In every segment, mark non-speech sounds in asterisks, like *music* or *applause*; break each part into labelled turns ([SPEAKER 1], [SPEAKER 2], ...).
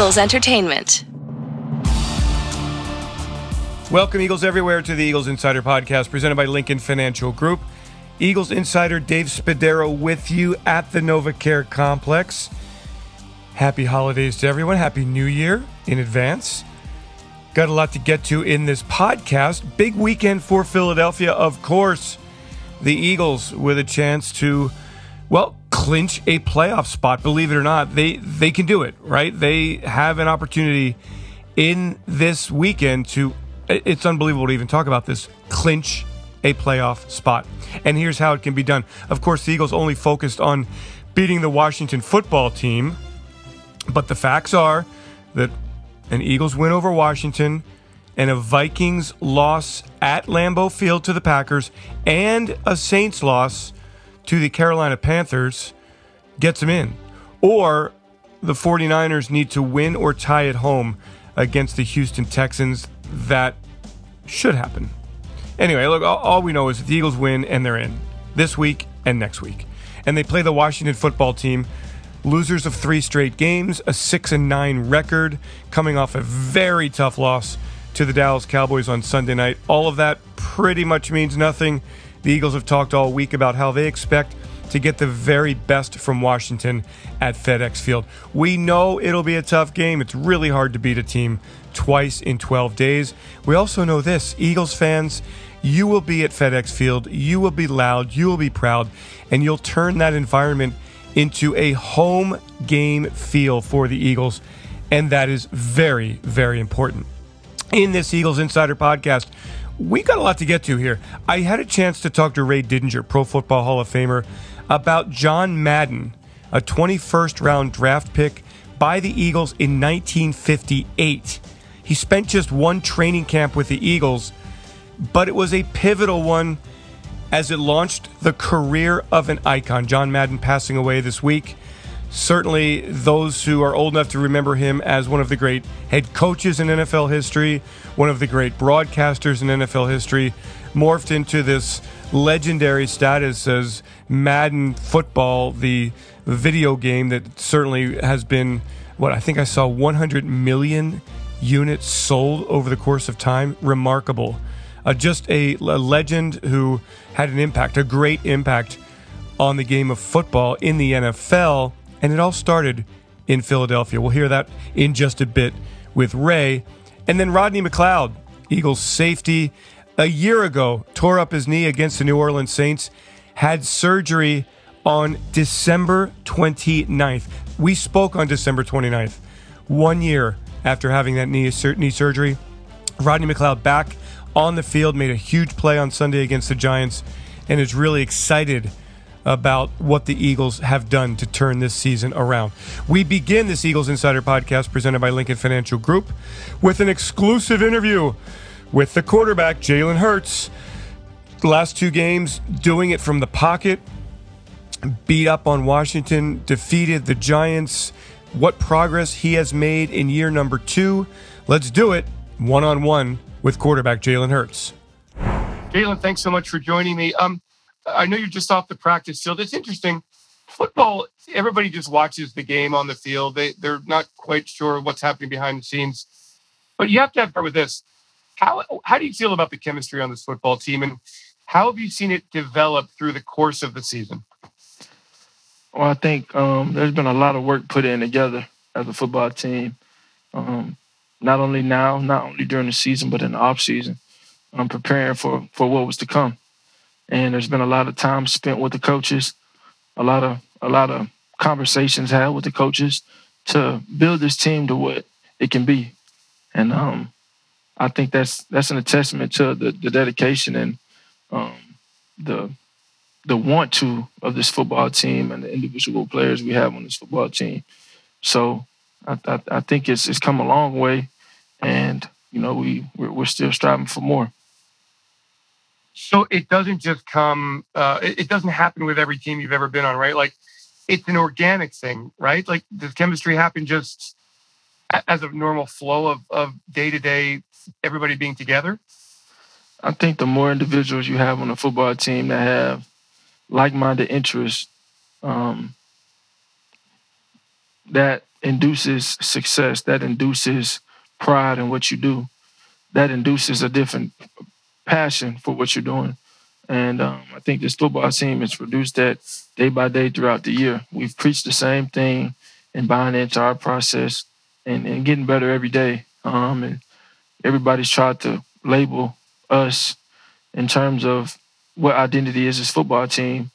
[SPEAKER 1] Eagles Entertainment.
[SPEAKER 2] Welcome, Eagles everywhere, to the Eagles Insider Podcast presented by Lincoln Financial Group. Eagles Insider Dave Spadaro with you at the NovaCare Complex. Happy holidays to everyone. Happy New Year in advance. Got a lot to get to in this podcast. Big weekend for Philadelphia, of course. The Eagles with a chance to, well, clinch a playoff spot. Believe it or not, they they can do it, right? They have an opportunity in this weekend to it's unbelievable to even talk about this clinch a playoff spot. And here's how it can be done. Of course, the Eagles only focused on beating the Washington football team, but the facts are that an Eagles win over Washington and a Vikings loss at Lambeau Field to the Packers and a Saints loss to the Carolina Panthers gets them in. Or the 49ers need to win or tie at home against the Houston Texans. That should happen. Anyway, look, all, all we know is the Eagles win and they're in this week and next week. And they play the Washington football team, losers of three straight games, a 6 and 9 record, coming off a very tough loss to the Dallas Cowboys on Sunday night. All of that pretty much means nothing. The Eagles have talked all week about how they expect to get the very best from Washington at FedEx Field. We know it'll be a tough game. It's really hard to beat a team twice in 12 days. We also know this Eagles fans, you will be at FedEx Field, you will be loud, you will be proud, and you'll turn that environment into a home game feel for the Eagles. And that is very, very important. In this Eagles Insider podcast, we got a lot to get to here. I had a chance to talk to Ray Didinger, Pro Football Hall of Famer, about John Madden, a 21st round draft pick by the Eagles in 1958. He spent just one training camp with the Eagles, but it was a pivotal one as it launched the career of an icon. John Madden passing away this week. Certainly, those who are old enough to remember him as one of the great head coaches in NFL history, one of the great broadcasters in NFL history, morphed into this legendary status as Madden football, the video game that certainly has been what I think I saw 100 million units sold over the course of time. Remarkable. Uh, just a, a legend who had an impact, a great impact on the game of football in the NFL. And it all started in Philadelphia. We'll hear that in just a bit with Ray. And then Rodney McLeod, Eagles safety, a year ago tore up his knee against the New Orleans Saints, had surgery on December 29th. We spoke on December 29th, one year after having that knee, knee surgery. Rodney McLeod back on the field, made a huge play on Sunday against the Giants, and is really excited about what the Eagles have done to turn this season around. We begin this Eagles Insider podcast presented by Lincoln Financial Group with an exclusive interview with the quarterback, Jalen Hurts. The last two games, doing it from the pocket, beat up on Washington, defeated the Giants. What progress he has made in year number two. Let's do it one on one with quarterback Jalen Hurts. Jalen, thanks so much for joining me. Um, I know you're just off the practice field. It's interesting. Football, everybody just watches the game on the field. They they're not quite sure what's happening behind the scenes. But you have to have start with this. How how do you feel about the chemistry on this football team, and how have you seen it develop through the course of the season?
[SPEAKER 3] Well, I think um, there's been a lot of work put in together as a football team. Um, not only now, not only during the season, but in the off season. I'm preparing for for what was to come. And there's been a lot of time spent with the coaches, a lot of a lot of conversations had with the coaches to build this team to what it can be. And um, I think that's that's an testament to the, the dedication and um, the the want to of this football team and the individual players we have on this football team. So I, I, I think it's it's come a long way, and you know we we're, we're still striving for more.
[SPEAKER 2] So it doesn't just come. Uh, it, doesn't happen with every team you've ever been on, right? Like it's an organic thing, right? Like does chemistry happen just as a normal flow of of day to day everybody being together?
[SPEAKER 3] I think the more individuals you have on a football team that have like-minded interests, um, that induces success. That induces pride in what you do. That induces a different passion for what you're doing. And um, I think this football team has produced that day by day throughout the year. We've preached the same thing and buying into our process and, and getting better every day. Um, and everybody's tried to label us in terms of what identity is this football team.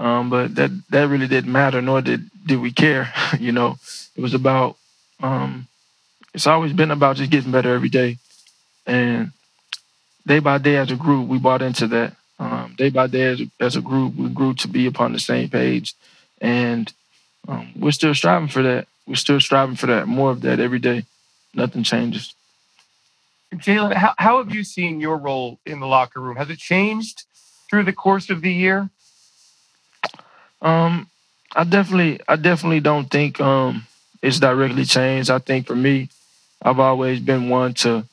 [SPEAKER 3] Um, but that that really didn't matter, nor did did we care. *laughs* you know, it was about. Um, it's always been about just getting better every day, and day by day as a group, we bought into that. Um, day by day as a, as a group, we grew to be upon the same page, and um, we're still striving for that. We're still striving for that, more of that every day. Nothing changes.
[SPEAKER 2] Jalen, how, how have you seen your role in the locker room? Has it changed through the course of the year?
[SPEAKER 3] Um, I definitely, I definitely don't think um it's directly changed. I think for me, I've always been one to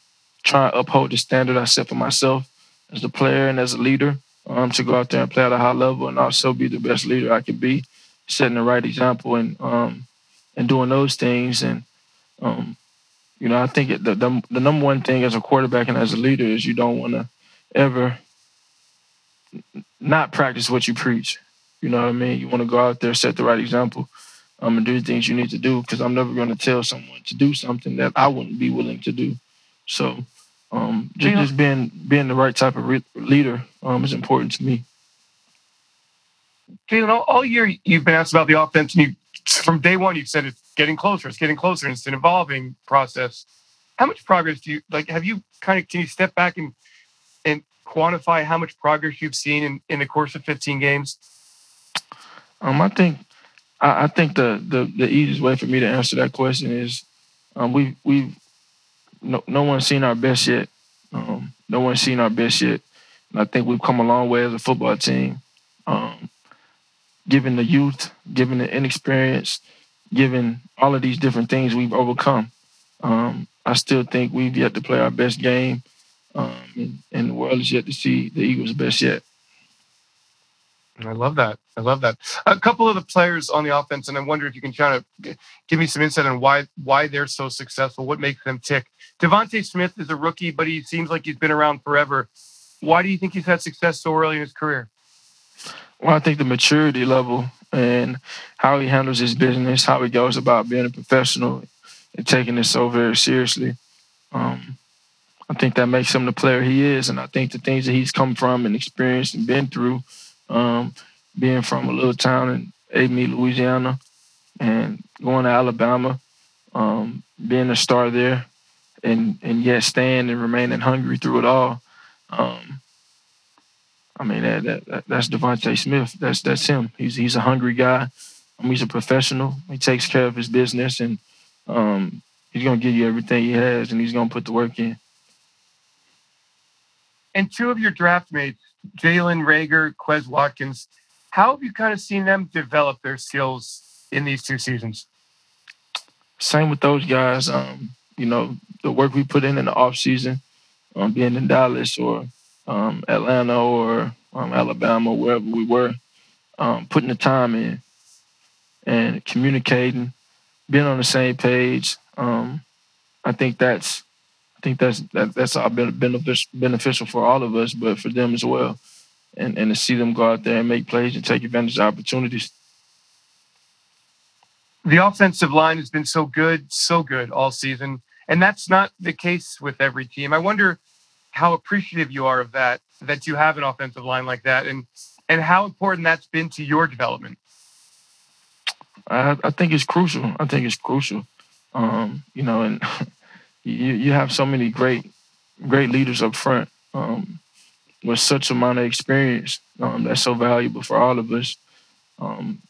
[SPEAKER 3] try and uphold the standard I set for myself as a player and as a leader. Um, to go out there and play at a high level and also be the best leader I can be, setting the right example and um and doing those things. And um, you know, I think the, the the number one thing as a quarterback and as a leader is you don't want to ever not practice what you preach. You know what I mean? You want to go out there, set the right example, I'm um, and do the things you need to do. Because I'm never going to tell someone to do something that I wouldn't be willing to do. So, um, just, just being being the right type of re- leader um, is important to me.
[SPEAKER 2] Jalen, all, all year you've been asked about the offense, and you from day one you've said it's getting closer, it's getting closer, and it's an evolving process. How much progress do you like? Have you kind of can you step back and and quantify how much progress you've seen in, in the course of 15 games?
[SPEAKER 3] Um, I think I, I think the, the the easiest way for me to answer that question is um, we we no no one's seen our best yet. Um, no one's seen our best yet. And I think we've come a long way as a football team. Um, given the youth, given the inexperience, given all of these different things we've overcome, um, I still think we've yet to play our best game, um, and, and the world is yet to see the Eagles' best yet.
[SPEAKER 2] I love that. I love that. A couple of the players on the offense, and I wonder if you can kind of give me some insight on why why they're so successful. What makes them tick? DeVonta Smith is a rookie, but he seems like he's been around forever. Why do you think he's had success so early in his career?
[SPEAKER 3] Well, I think the maturity level and how he handles his business, how he goes about being a professional and taking it so very seriously. Um, I think that makes him the player he is, and I think the things that he's come from and experienced and been through um, being from a little town in Amite, Louisiana, and going to Alabama, um, being a star there, and and yet staying and remaining hungry through it all. Um, I mean that, that, that that's DeVonta Smith. That's that's him. He's he's a hungry guy. Um, he's a professional. He takes care of his business, and um, he's gonna give you everything he has, and he's gonna put the work in. And two of your draft mates Jalen Reagor, Quez Watkins. How have you kind of seen them develop their skills in these two seasons? Same with those guys. Um, you know, the work we put in in the off season, um, being in Dallas or um, Atlanta or um, Alabama, wherever we were, um, putting the time in and communicating, being on the same page. Um, I think that's think that's that, that's all beneficial for all of us, but for them as well, and and to see them go out there and make plays and take advantage of opportunities. The offensive line has been so good, so good all season, and that's not the case with every team. I wonder how appreciative you are of that, that you have an offensive line like that, and and how important that's been to your development. I, I think it's crucial. I think it's crucial. Um, you know, and *laughs* you you have so many great great leaders up front um, with such amount of experience um, that's so valuable for all of us. Um,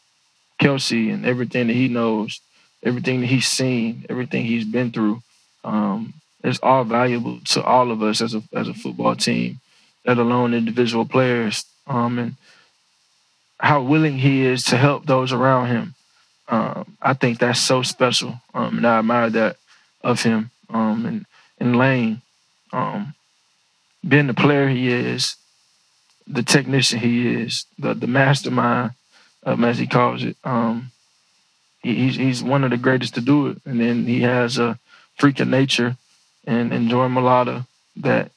[SPEAKER 3] Kelce and everything that he knows, everything that he's seen, everything he's been through, um, is all valuable to all of us as a as a football team, let alone individual players. Um, and how willing he is to help those around him. Um, I think that's so special, and I admire that of him um, and, and Lane, um, being the player he is, the technician he is, the, the mastermind, um, as he calls it. Um, he's he's one of the greatest to do it. And then he has a freak of nature and, and Jordan Mailata that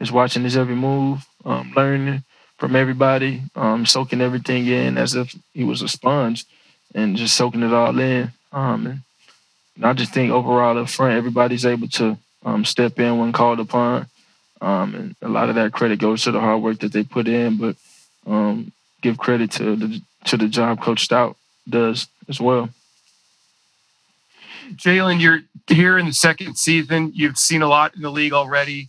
[SPEAKER 3] is watching his every move, um, learning from everybody, um, soaking everything in as if he was a sponge and just soaking it all in. Um, and I just think overall up front, everybody's able to um, step in when called upon. Um, and a lot of that credit goes to the hard work that they put in, but um, give credit to the to the job Coach Stout does as well.
[SPEAKER 2] Jalen, you're here in the second season. You've seen a lot in the league already.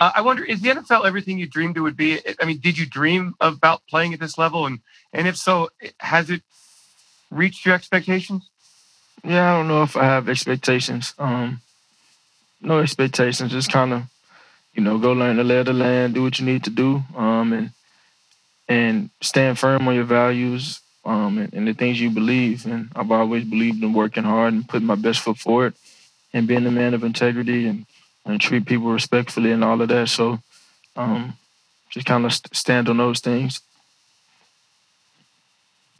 [SPEAKER 2] Uh, I wonder, is the NFL everything you dreamed it would be? I mean, did you dream about playing at this level? And and if so, has it reached your expectations?
[SPEAKER 3] Yeah, I don't know if I have expectations. Um, no expectations. Just kind of, you know, go learn the lay of the land, do what you need to do, um, and and stand firm on your values um, and, and, the things you believe. And I've always believed in working hard and putting my best foot forward, and being a man of integrity and, and treat people respectfully and all of that. So, um, just kind of stand on those things.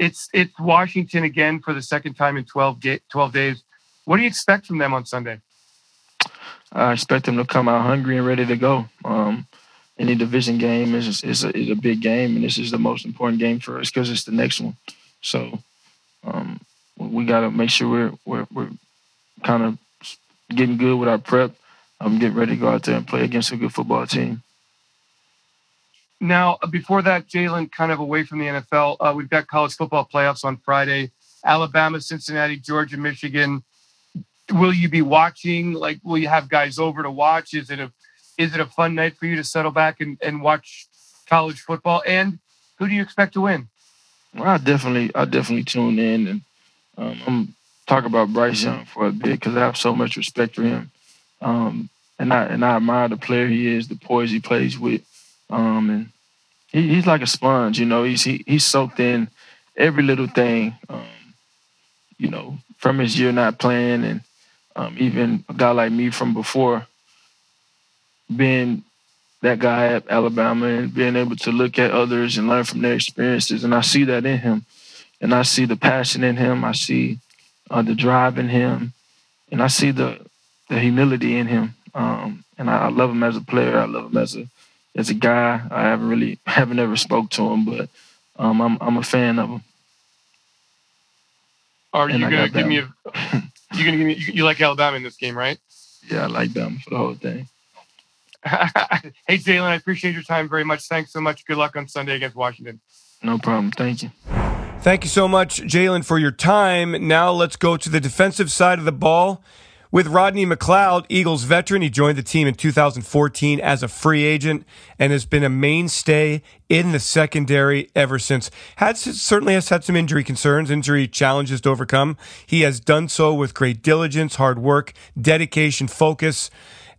[SPEAKER 2] It's it's Washington again for the second time in 12, 12 days. What do you expect from them on Sunday?
[SPEAKER 3] I expect them to come out hungry and ready to go. Um, any division game is is a, is a big game, and this is the most important game for us because it's the next one. So um, we got to make sure we're we're, we're kind of getting good with our prep. I'm getting ready to go out there and play against a good football team.
[SPEAKER 2] Now, before that, Jalen, kind of away from the NFL, uh, we've got college football playoffs on Friday. Alabama, Cincinnati, Georgia, Michigan. Will you be watching? Like, will you have guys over to watch? Is it a is it a fun night for you to settle back and, and watch college football? And who do you expect to win?
[SPEAKER 3] Well, I definitely, I definitely tune in, and um, I'm talk about Bryce Young for a bit because I have so much respect for him, um, and I and I admire the player he is, the poise he plays with, um, and he, he's like a sponge. You know, he's he, he's soaked in every little thing. Um, you know, from his year not playing, and um, even a guy like me from before being that guy at Alabama and being able to look at others and learn from their experiences. And I see that in him. And I see the passion in him. I see uh, the drive in him. And I see the, the humility in him. Um, and I, I, love him as a player. I love him as a as a guy. I haven't really *laughs* haven't ever spoke to him, but um, I'm I'm a fan of him.
[SPEAKER 2] Are you gonna give me a? *laughs* You gonna give me? You, you like Alabama in this game, right?
[SPEAKER 3] Yeah, I like them for the whole thing. *laughs*
[SPEAKER 2] hey, Jalen, I appreciate your time very much. Thanks so much. Good luck on Sunday against Washington.
[SPEAKER 3] No problem. Thank you.
[SPEAKER 2] Thank you so much, Jalen, for your time. Now let's go to the defensive side of the ball. With Rodney McLeod, Eagles veteran, he joined the team in 2014 as a free agent and has been a mainstay in the secondary ever since. Had certainly has had some injury concerns, injury challenges to overcome. He has done so with great diligence, hard work, dedication, focus.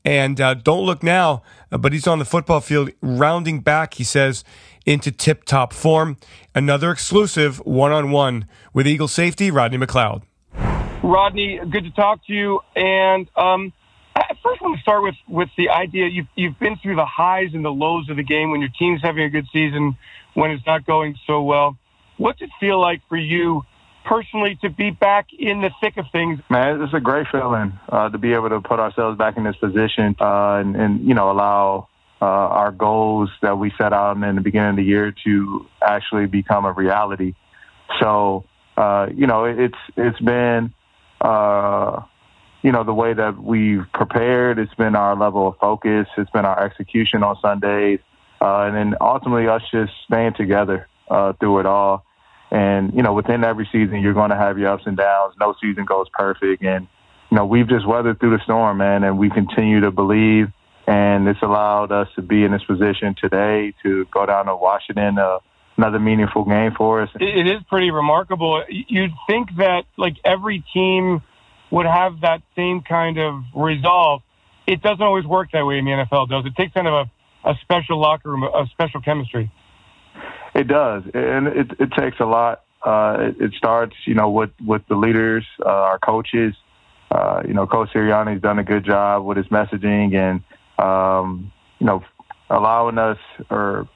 [SPEAKER 2] And uh, don't look now, uh, but he's on the football field rounding back, he says, into tip top form. Another exclusive one on one with Eagle safety, Rodney McLeod. Rodney, good to talk to you. And um, I first want to start with, with the idea you've, you've been through the highs and the lows of the game when your team's having a good season, when it's not going so well. What's it feel like for you personally to be back in the thick of things?
[SPEAKER 1] Man, it's a great feeling uh, to be able to put ourselves back in this position uh, and, and, you know, allow uh, our goals that we set out in the beginning of the year to actually become a reality. So, uh, you know, it's it's been, uh, you know, the way that we've prepared. It's been our level of focus. It's been our execution on Sundays, uh, and then ultimately us just staying together uh, through it all. And, you know, within every season, you're going to have your ups and downs. No season goes perfect. And, you know, we've just weathered through the storm, man, and we continue to believe. And it's allowed us to be in this position today to go down to Washington, uh, another meaningful game for us.
[SPEAKER 2] It is pretty remarkable. You'd think that, like, every team would have that same kind of resolve. It doesn't always work that way in the NFL, does it? It takes kind of a, a special locker room, a special chemistry.
[SPEAKER 1] It does, and it, it takes a lot. Uh, it, it, starts, you know, with with the leaders, uh, our coaches. Uh, you know, Coach Sirianni's done a good job with his messaging and, um, you know, allowing us or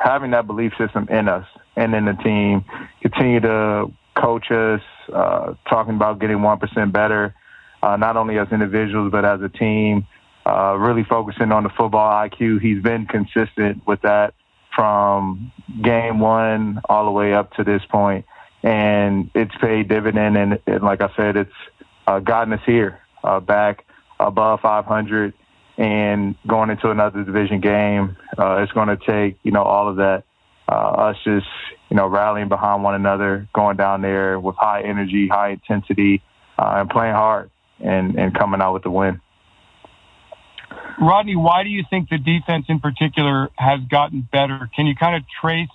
[SPEAKER 1] having that belief system in us and in the team. Continue to coach us, uh, talking about getting 1% better, uh, not only as individuals, but as a team, uh, really focusing on the football IQ. He's been consistent with that from game one all the way up to this point, and it's paid dividend. And, and like I said, it's uh, gotten us here uh, back above 500 and going into another division game. Uh, it's going to take you know all of that. Uh, us just you know rallying behind one another, going down there with high energy, high intensity, uh, and playing hard, and and coming out with the win.
[SPEAKER 4] Rodney, why do you think the defense in particular has gotten better? Can you kind of trace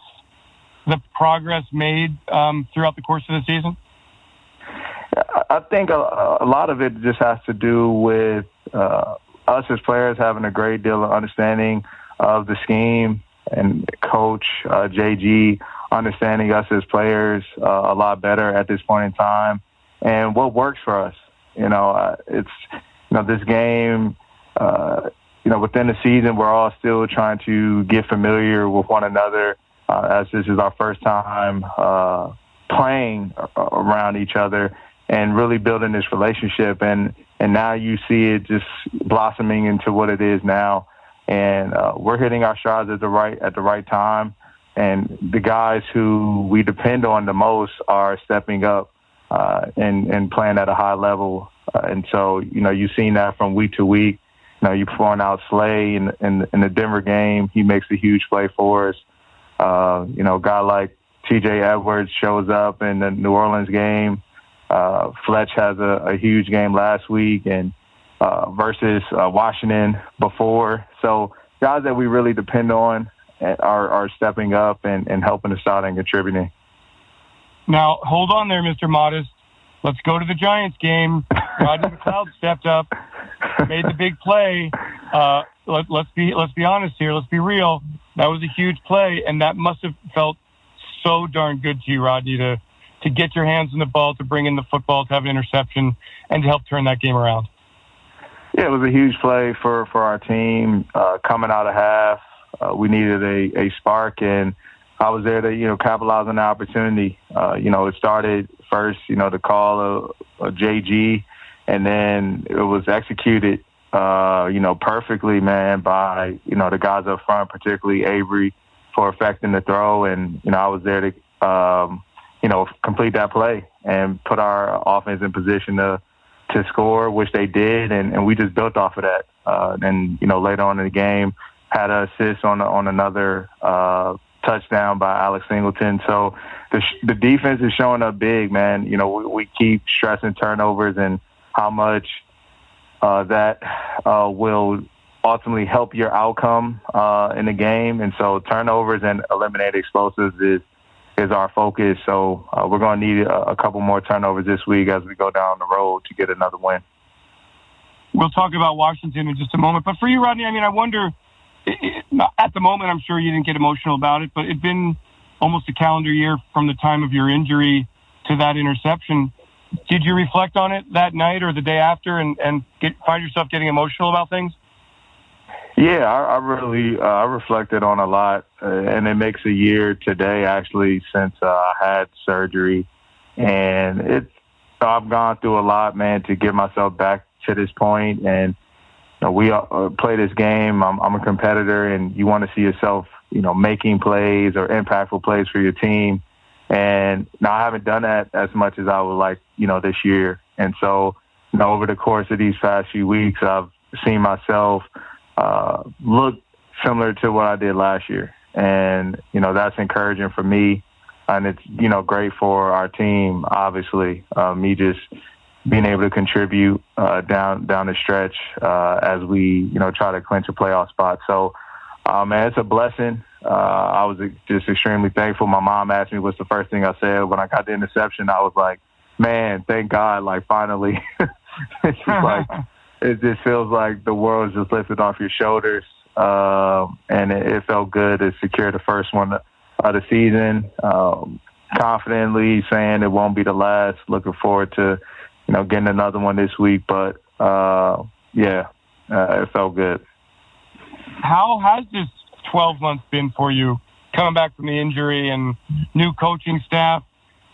[SPEAKER 4] the progress made um, throughout the course of the season?
[SPEAKER 1] I think a, a, lot of it just has to do with uh, us as players having a great deal of understanding of the scheme and coach uh, JG understanding us as players uh, a lot better at this point in time and what works for us. You know, uh, it's you know this game uh, you know, within the season, we're all still trying to get familiar with one another, uh, as this is our first time uh, playing around each other and really building this relationship. And and now you see it just blossoming into what it is now. And uh, we're hitting our strides at the right at the right time. And the guys who we depend on the most are stepping up uh, and and playing at a high level. Uh, and so you know you've seen that from week to week. You know, you point out Slay in, in, in the Denver game. He makes a huge play for us. Uh, you know, a guy like T.J. Edwards shows up in the New Orleans game. Uh, Fletch has a, a huge game last week and uh, versus uh, Washington before. So guys that we really depend on are, are stepping up and, and helping us out and contributing.
[SPEAKER 4] Now, hold on there, Mr. Modest. Let's go to the Giants game. Rodney *laughs* McLeod stepped up made the big play. Uh, let, let's be let's be honest here. Let's be real. That was a huge play, and that must have felt so darn good to you, Rodney, to to get your hands on the ball, to bring in the football, to have an interception, and to help turn that game around.
[SPEAKER 1] Yeah, it was a huge play for for our team uh, coming out of half. Uh, we needed a, a spark, and I was there to you know capitalize on the opportunity. Uh, you know, it started first, you know, the call of, of JG and then it was executed, uh, you know, perfectly, man, by you know the guys up front, particularly Avery, for affecting the throw, and you know I was there to, um, you know, complete that play and put our offense in position to to score, which they did, and, and we just built off of that. Uh, and you know, later on in the game, had an assist on on another uh, touchdown by Alex Singleton. So the the defense is showing up big, man. You know, we, we keep stressing turnovers and how much uh, that uh, will ultimately help your outcome uh, in the game. And so turnovers and eliminate explosives is is our focus. So uh, we're going to need a, a, couple more turnovers this week as we go down the road to get another win.
[SPEAKER 4] We'll talk about Washington in just a moment. But for you, Rodney, I mean, I wonder. At the moment, I'm sure you didn't get emotional about it, but it'd been almost a calendar year from the time of your injury to that interception did you reflect on it that night or the day after and, and get, find yourself getting emotional about things?
[SPEAKER 1] Yeah, I, I really uh, I reflected on a lot, uh, and it makes a year today actually since uh, I had surgery, and it's I've gone through a lot, man, to get myself back to this point. and you know, we uh, play this game. I'm, I'm a competitor, and you want to see yourself, you know, making plays or impactful plays for your team. And now I haven't done that as much as I would like, you know, this year. And so, you know, over the course of these past few weeks, I've seen myself uh, look similar to what I did last year. And, you know, that's encouraging for me. And it's, you know, great for our team, obviously. Uh, me just being able to contribute uh, down down the stretch uh, as we, you know, try to clinch a playoff spot. So, uh, man, it's a blessing. Uh, I was just extremely thankful. My mom asked me what's the first thing I said when I got the interception. I was like, man, thank God, like finally. *laughs* She's like *laughs* it just feels like the world is just lifted off your shoulders, uh, and it, it, felt good to secure the first one of the season. Um, confidently saying it won't be the last. Looking forward to you know getting another one this week, but uh, yeah, uh, it felt good.
[SPEAKER 4] How has this 12 months been for you coming back from the injury and new coaching staff?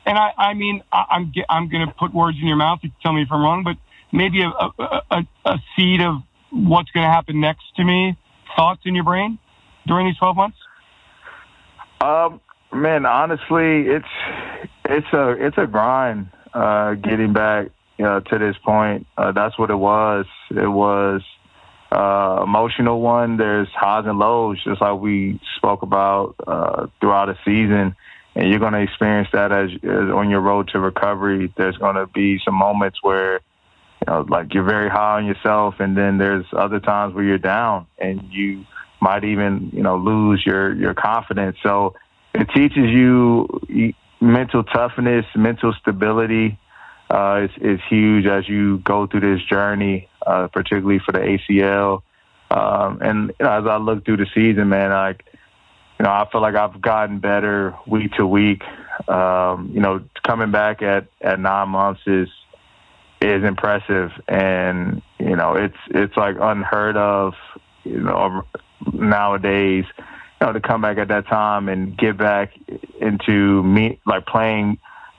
[SPEAKER 2] and I, I mean, I, I'm I'm going to put words in your mouth. You tell me if I'm wrong, but maybe a a, a, a seed of what's going to happen next to me. Thoughts in your brain during these 12 months?
[SPEAKER 1] Um, man, honestly, it's it's a it's a grind uh, getting back you know, to this point. Uh, that's what it was. It was uh, emotional one. There's highs and lows, just like we spoke about uh, throughout the season. And you're going to experience that as, as on your road to recovery. There's going to be some moments where, you know, like you're very high on yourself, and then there's other times where you're down, and you might even, you know, lose your your confidence. So it teaches you mental toughness, mental stability. Uh, is, is huge as you go through this journey uh, particularly for the ACL. Um, and you know, as I look through the season, man, like you know, I feel like I've gotten better week to week. Um, you know, coming back at at nine months is is impressive, and you know, it's it's like unheard of. You know, nowadays, you know, to come back at that time and get back into me like playing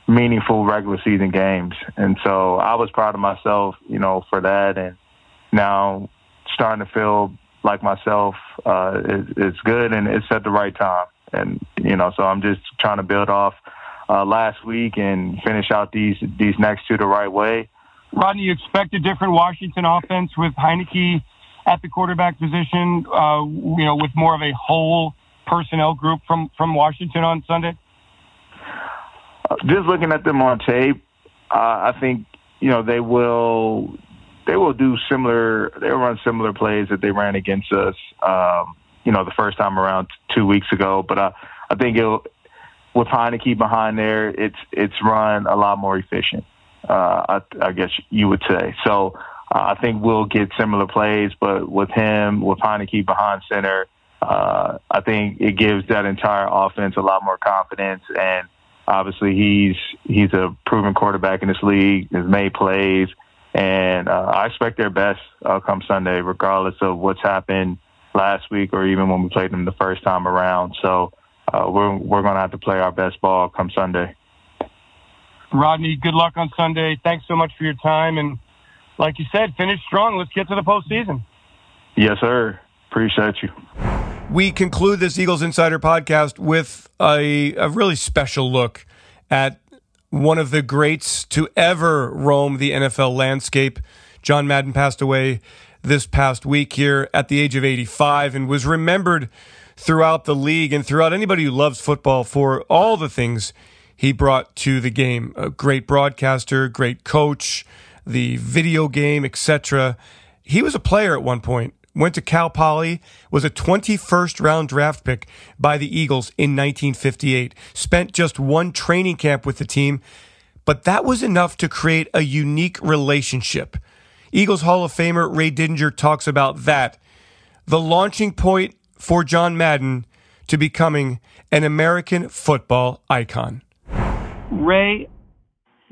[SPEAKER 1] meaningful regular season games. And so I was proud of myself, you know, for that. And now starting to feel like myself uh, is, good and it's at the right time. And, you know, so I'm just trying to build off uh, last week and finish out these these next two the right way.
[SPEAKER 2] Rodney, you expect a different Washington offense with Heinicke at the quarterback position, uh, you know, with more of a whole personnel group from, from Washington on Sunday?
[SPEAKER 1] just looking at them on tape, uh, I think you know they will they will do similar. They'll run similar plays that they ran against us. Um, you know, the first time around two weeks ago. But uh, I think it'll with Heinicke behind there, it's it's run a lot more efficient. Uh, I, I guess you would say. So uh, I think we'll get similar plays, but with him, with Heinicke behind center, uh, I think it gives that entire offense a lot more confidence and Obviously, he's he's a proven quarterback in this league. Has made plays, and uh, I expect their best uh, come Sunday, regardless of what's happened last week or even when we played them the first time around. So uh, we're we're going to have to play our best ball come Sunday.
[SPEAKER 2] Rodney, good luck on Sunday. Thanks so much for your time, and like you said, finish strong. Let's get to the postseason.
[SPEAKER 1] Yes, sir. Appreciate you.
[SPEAKER 2] We conclude this Eagles Insider podcast with a, a really special look at one of the greats to ever roam the NFL landscape. John Madden passed away this past week here at the age of 85 and was remembered throughout the league and throughout anybody who loves football for all the things he brought to the game. A great broadcaster, great coach, the video game, etc. He was a player at one point went to Cal Poly, was a 21st round draft pick by the Eagles in 1958, spent just one training camp with the team, but that was enough to create a unique relationship. Eagles Hall of Famer Ray Didinger talks about that. The launching point for John Madden to becoming an American football icon. Ray,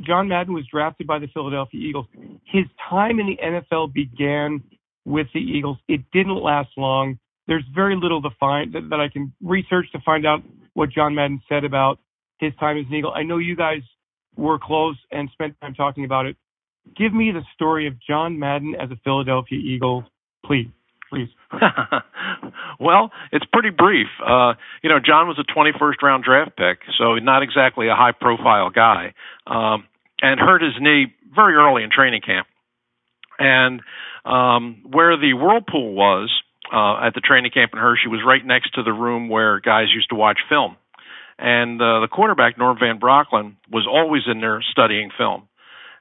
[SPEAKER 2] John Madden was drafted by the Philadelphia Eagles. His time in the NFL began with the Eagles. It didn't last long. There's very little to find that, that I can research to find out what John Madden said about his time as an Eagle. I know you guys were close and spent time talking about it. Give me the story of John Madden as a Philadelphia Eagle, please. Please. *laughs*
[SPEAKER 5] well, it's pretty brief. Uh, you know, John was a 21st round draft pick, so not exactly a high profile guy, um, and hurt his knee very early in training camp. And um, where the whirlpool was uh, at the training camp in Hershey was right next to the room where guys used to watch film. And uh, the quarterback Norm Van Brocklin was always in there studying film,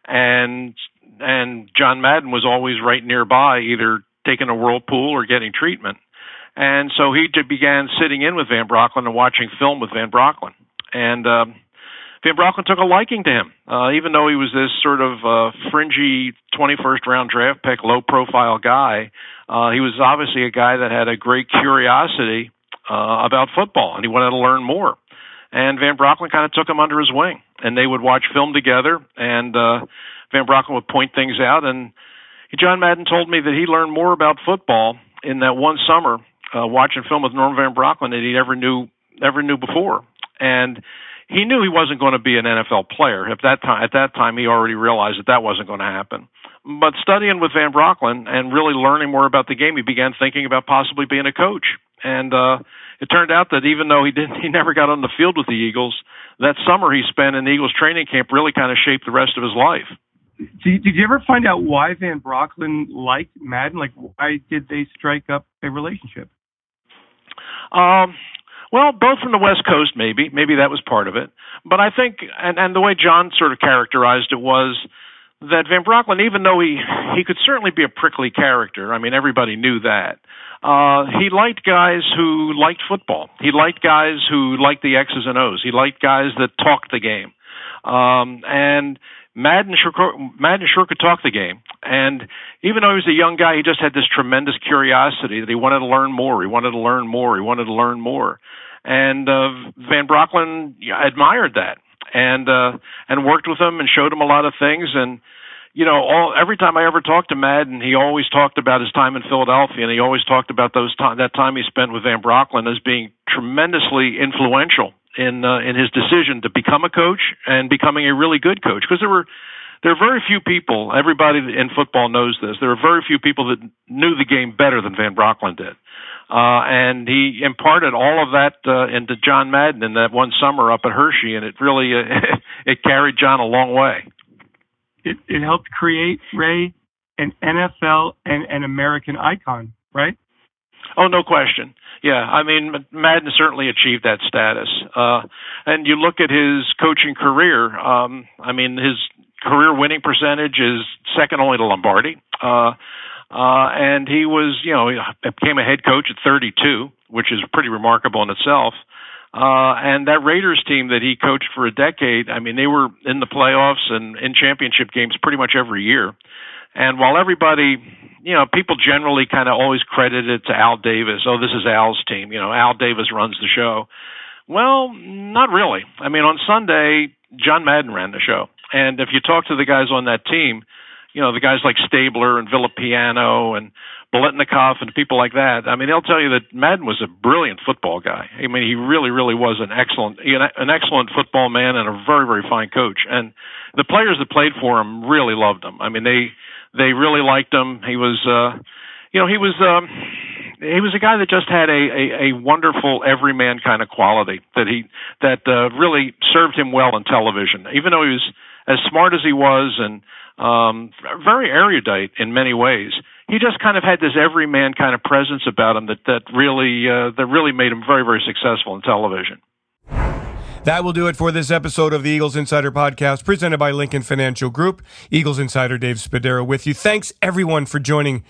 [SPEAKER 5] and and John Madden was always right nearby, either taking a whirlpool or getting treatment. And so he began sitting in with Van Brocklin and watching film with Van Brocklin. And um, Van Brocklin took a liking to him, uh, even though he was this sort of uh, fringy 21st round draft pick, low profile guy. Uh, he was obviously a guy that had a great curiosity uh, about football, and he wanted to learn more. And Van Brocklin kind of took him under his wing, and they would watch film together. And uh, Van Brocklin would point things out. And John Madden told me that he learned more about football in that one summer uh, watching film with Norm Van Brocklin that he ever knew ever knew before. And he knew he wasn't going to be an NFL player. At that time, at that time, he already realized that that wasn't going to happen. But studying with Van Brocklin and really learning more about the game, he began thinking about possibly being a coach. And uh, it turned out that even though he didn't, *laughs* he never got on the field with the Eagles. That summer he spent in the Eagles training camp really kind of shaped the rest of his life.
[SPEAKER 4] Did, did you ever find out why Van Brocklin liked Madden? Like, why did they strike up a relationship?
[SPEAKER 5] Um, well, both from the West Coast, maybe. Maybe that was part of it. But I think, and, and the way John sort of characterized it was that Van Brocklin, even though he he could certainly be a prickly character, I mean everybody knew that. Uh, he liked guys who liked football. He liked guys who liked the X's and O's. He liked guys that talked the game. Um, and Madden sure, Madden sure could talk the game. And even though he was a young guy, he just had this tremendous curiosity that he wanted to learn more. He wanted to learn more. He wanted to learn more. And uh, Van Brocklin admired that and uh, and worked with him and showed him a lot of things. And you know, all every time I ever talked to Madden, he always talked about his time in Philadelphia, and he always talked about those time that time he spent with Van Brocklin as being tremendously influential in uh, in his decision to become a coach and becoming a really good coach because there were there are very few people everybody in football knows this there are very few people that knew the game better than Van Brocklin did uh, and he imparted all of that uh, into John Madden in that one summer up at Hershey, and it really uh, *laughs* it carried John a long way.
[SPEAKER 4] It, it helped create Ray an NFL and an American icon, right?
[SPEAKER 5] Oh, no question. Yeah, I mean, Madden certainly achieved that status. Uh, and you look at his coaching career. Um, I mean, his career winning percentage is second only to Lombardi. Uh, uh, and he was, you know, he became a head coach at 32, which is pretty remarkable in itself. Uh, and that Raiders team that he coached for a decade, I mean, they were in the playoffs and in championship games pretty much every year. And while everybody, you know, people generally kind of always credit it to Al Davis. Oh, this is Al's team. You know, Al Davis runs the show. Well, not really. I mean, on Sunday, John Madden ran the show. And if you talk to the guys on that team, you know, the guys like Stabler and Villapiano and Biletnikoff and people like that. I mean, they'll tell you that Madden was a brilliant football guy. I mean, he really, really was an excellent, an excellent football man and a very, very fine coach. And the players that played for him really loved him. I mean, they, they really liked him. He was, uh, you know, he was, um, he was a guy that just had a, a, a wonderful everyman kind of quality that he, that, uh, really served him well in television. Even though he was as smart as he was and, um, very erudite in many ways. He just kind of had this everyman kind of presence about him that that really uh, that really made him very very successful in television.
[SPEAKER 2] That will do it for this episode of the Eagles Insider Podcast, presented by Lincoln Financial Group. Eagles Insider Dave Spadaro with you. Thanks everyone for joining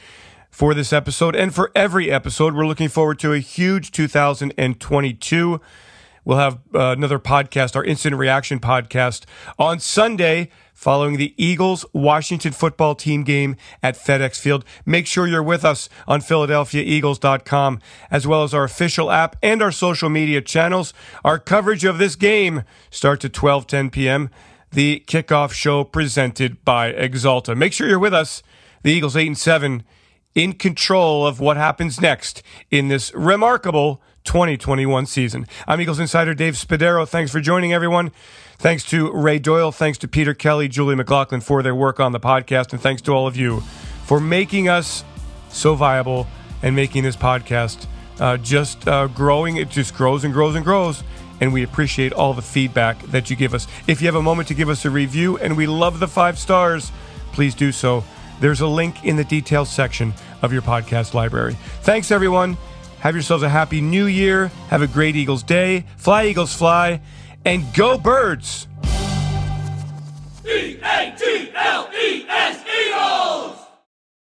[SPEAKER 2] for this episode and for every episode. We're looking forward to a huge 2022. We'll have uh, another podcast, our instant reaction podcast, on Sunday following the Eagles Washington football team game at FedEx Field. Make sure you're with us on PhiladelphiaEagles.com, as well as our official app and our social media channels. Our coverage of this game starts at 12:10 p.m. The kickoff show presented by Axalta. Make sure you're with us. The Eagles 8 and 7 in control of what happens next in this remarkable 2021 season. I'm Eagles Insider Dave Spadaro. Thanks for joining everyone. Thanks to Ray Doyle. Thanks to Peter Kelly, Julie McLaughlin for their work on the podcast. And thanks to all of you for making us so viable and making this podcast uh, just uh, growing. It just grows and grows and grows. And we appreciate all the feedback that you give us. If you have a moment to give us a review, and we love the five stars, please do so. There's a link in the details section of your podcast library. Thanks, everyone. Have yourselves a happy new year. Have a great Eagles day. Fly, Eagles, fly. And go, birds! E A T L E S Eagles!